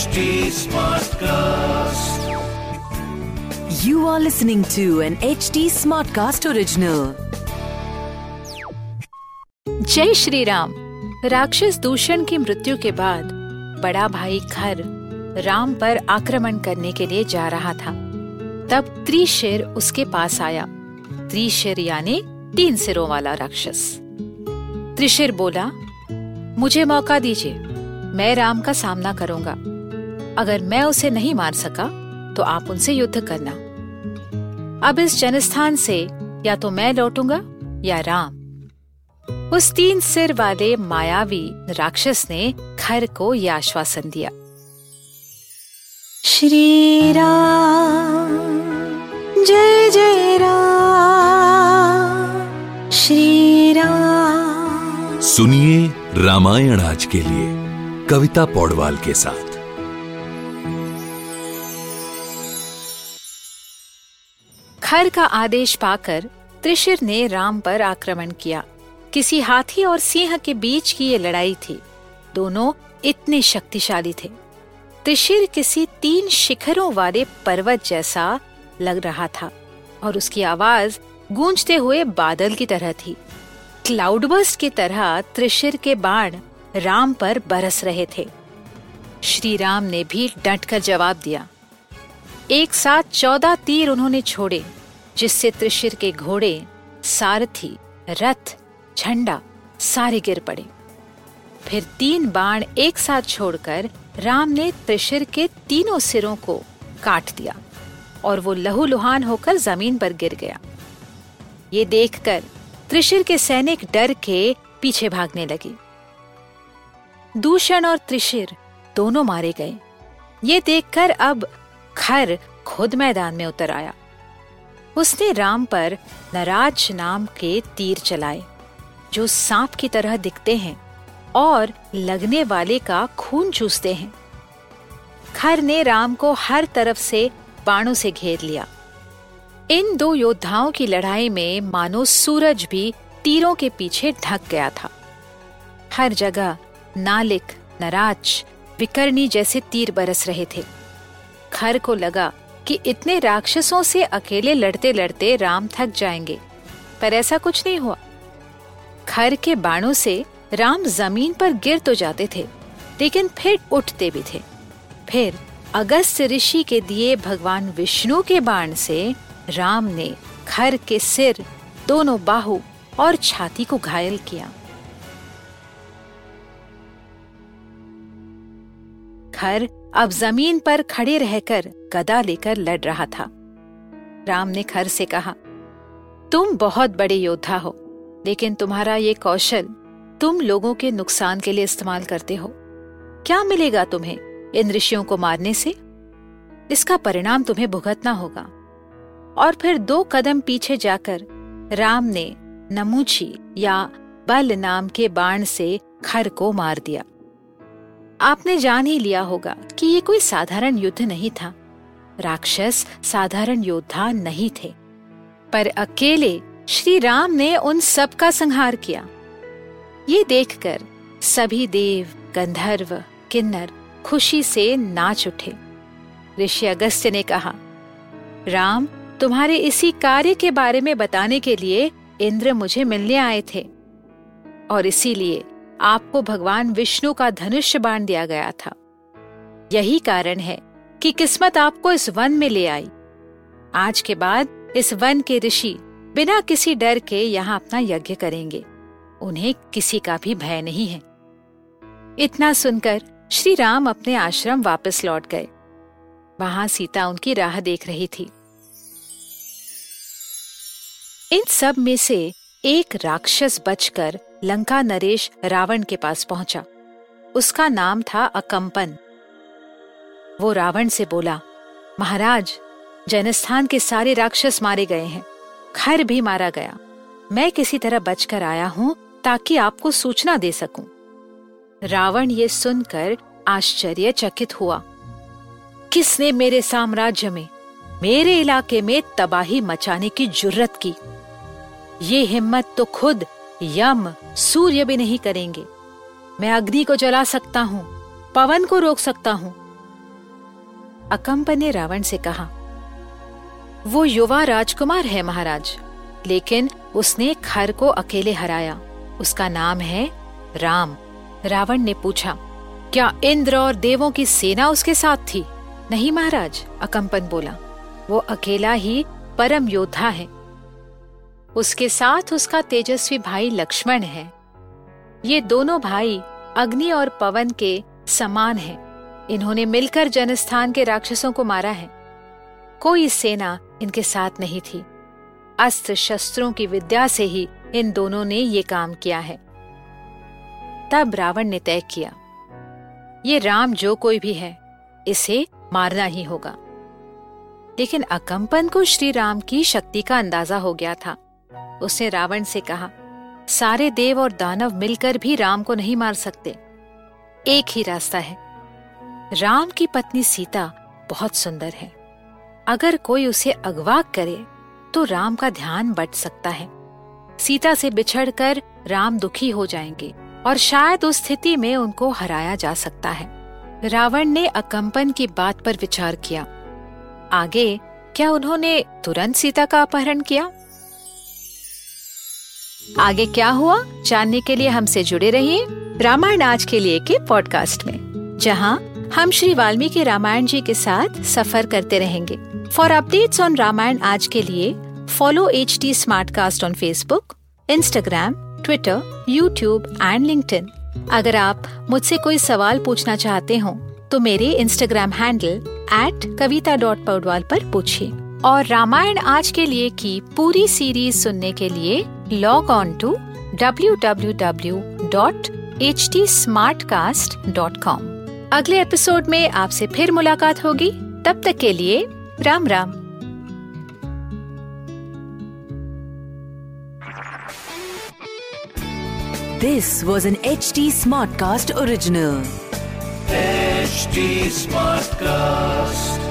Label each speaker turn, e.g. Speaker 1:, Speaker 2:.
Speaker 1: HD Smartcast.
Speaker 2: You are listening to an HD Smartcast original.
Speaker 3: जय श्री राम राक्षस दूषण की मृत्यु के बाद बड़ा भाई खर राम पर आक्रमण करने के लिए जा रहा था। तब त्रिशिर उसके पास आया। त्रिशिर यानी तीन सिरों वाला राक्षस। त्रिशिर बोला मुझे मौका दीजिए मैं राम का सामना करूँगा। अगर मैं उसे नहीं मार सका तो आप उनसे युद्ध करना। अब इस जनस्थान से या तो मैं लौटूँगा या राम। उस तीन सिर वाले मायावी राक्षस ने खर को यह आश्वासन दिया।
Speaker 4: श्री राम जय जय राम। श्री राम।
Speaker 5: सुनिए रामायण आज के लिए कविता पौडवाल के साथ।
Speaker 3: खर का आदेश पाकर त्रिशिर ने राम पर आक्रमण किया। किसी हाथी और सिंह के बीच की ये लड़ाई थी। दोनों इतने शक्तिशाली थे। त्रिशिर किसी तीन शिखरों वाले पर्वत जैसा लग रहा था और उसकी आवाज़ गूंजते हुए बादल की तरह थी। क्लाउडबर्स्ट की तरह त्रिशिर के बाण राम पर बरस रहे थे। श्री राम ने भी डटकर जवाब दिया। एक साथ चौदह तीर उन्होंने छोड़े। जिससे त्रिशिर के घोड़े, सारथी, रथ, झंडा सारे गिर पड़े। फिर तीन बाण एक साथ छोड़कर राम ने त्रिशिर के तीनों सिरों को काट दिया और वो लहूलुहान होकर ज़मीन पर गिर गया। ये देखकर त्रिशिर के सैनिक डर के पीछे भागने लगे। दूषण और त्रिशिर दोनों मारे गए। ये देखकर अब खर खुद मैदान में उतर आया। उसने राम पर नराज नाम के तीर चलाए, जो सांप की तरह दिखते हैं और लगने वाले का खून चूसते हैं। खर ने राम को हर तरफ़ से बाणों से घेर लिया। इन दो योद्धाओं की लड़ाई में मानो सूरज भी तीरों के पीछे ढक गया था। हर जगह नालिक, नराज, विकर्णी जैसे तीर बरस रहे थे। खर को लगा कि इतने राक्षसों से अकेले लड़ते लड़ते राम थक जाएँगे। पर ऐसा कुछ नहीं हुआ। खर के बाणों से राम ज़मीन पर गिर तो जाते थे, लेकिन फिर उठते भी थे। फिर अगस्त ऋषि के दिए भगवान विष्णु के बाण से राम ने खर के सिर, दोनों बाहु और छाती को घायल किया। खर अब ज़मीन पर खड़े रहकर गदा लेकर लड़ रहा था। राम ने खर से कहा, तुम बहुत बड़े योद्धा हो, लेकिन तुम्हारा ये कौशल तुम लोगों के नुकसान के लिए इस्तेमाल करते हो। क्या मिलेगा तुम्हें इन ऋषियों को मारने से? इसका परिणाम तुम्हें भुगतना होगा। और फिर दो कदम पीछे जाकर राम ने नमूची या बल नाम के बाण से खर को मार दिया। आपने जान ही लिया होगा कि ये कोई साधारण युद्ध नहीं था। राक्षस साधारण योद्धा नहीं थे। पर अकेले श्री राम ने उन सब का संहार किया। ये देखकर सभी देव, गंधर्व, किन्नर खुशी से नाच उठे। ऋषि अगस्त्य ने कहा, राम, तुम्हारे इसी कार्य के बारे में बताने के लिए इंद्र मुझे मिलने आए थे। और इसीलिए आपको भगवान विष्णु का धनुष्य बाण दिया गया था। यही कारण है कि किस्मत आपको इस वन में ले आई। आज के बाद इस वन के ऋषि बिना किसी डर के यहाँ अपना यज्ञ करेंगे। उन्हें किसी का भी भय नहीं है। इतना सुनकर श्री राम अपने आश्रम वापस लौट गए। वहाँ सीता उनकी राह देख रही थी। इन सब में से एक राक्षस बचकर लंका नरेश रावण के पास पहुँचा। उसका नाम था अकंपन। वो रावण से बोला, महाराज, जनस्थान के सारे राक्षस मारे गए हैं। खैर भी मारा गया। मैं किसी तरह बचकर आया हूँ ताकि आपको सूचना दे सकूँ। रावण ये सुनकर आश्चर्यचकित हुआ, किसने मेरे साम्राज्य में, मेरे इलाके में तबाही मचाने की जुर्रत की? ये हिम्मत तो खुद, यम सूर्य भी नहीं करेंगे। मैं अग्नि को जला सकता हूँ, पवन को रोक सकता हूँ। अकम्प ने रावण से कहा, वो युवा राजकुमार है महाराज, लेकिन उसने खर को अकेले हराया। उसका नाम है राम। रावण ने पूछा, क्या इंद्र और देवों की सेना उसके साथ थी? नहीं महाराज अकम्पन बोला, वो अकेला ही परम योद्धा है। उसके साथ उसका तेजस्वी भाई लक्ष्मण है। ये दोनों भाई अग्नि और पवन के समान हैं। इन्होंने मिलकर जनस्थान के राक्षसों को मारा है। कोई सेना इनके साथ नहीं थी। अस्त्र शस्त्रों की विद्या से ही इन दोनों ने ये काम किया है। तब रावण ने तय किया, ये राम जो कोई भी है, इसे मारना ही होगा। लेकिन अकंपन को श्री राम की शक्ति का अंदाज़ा हो गया था। उसने रावण से कहा, सारे देव और दानव मिलकर भी राम को नहीं मार सकते। एक ही रास्ता है। राम की पत्नी सीता बहुत सुंदर है। अगर कोई उसे अगवा करे तो राम का ध्यान बट सकता है। सीता से बिछड़कर राम दुखी हो जाएँगे और शायद उस स्थिति में उनको हराया जा सकता है। रावण ने अकंपन की बात पर विचार किया। आगे, क्या उन्होंने तुरंत सीता का अपहरण किया? आगे क्या हुआ? जानने के लिए हमसे जुड़े रहिए रामायण आज के लिए के पॉडकास्ट में, जहाँ हम श्री वाल्मीकि रामायण जी के साथ सफ़र करते रहेंगे। फॉर अपडेट्स ऑन रामायण आज के लिए follow H T on Facebook Instagram Twitter YouTube and link अगर आप मुझसे कोई सवाल पूछना चाहते हो तो मेरे Instagram handle at Kavita dot Paudwal पर पूछिए। और रामायण आज के लिए की पूरी सीरीज़ सुनने के लिए log on to W W W dot H T smart cast dot com अगले एपिसोड में आपसे फिर मुलाकात होगी तब तक के लिए Ram Ram
Speaker 2: This was an HT Smartcast original.
Speaker 1: Smart Smartcast.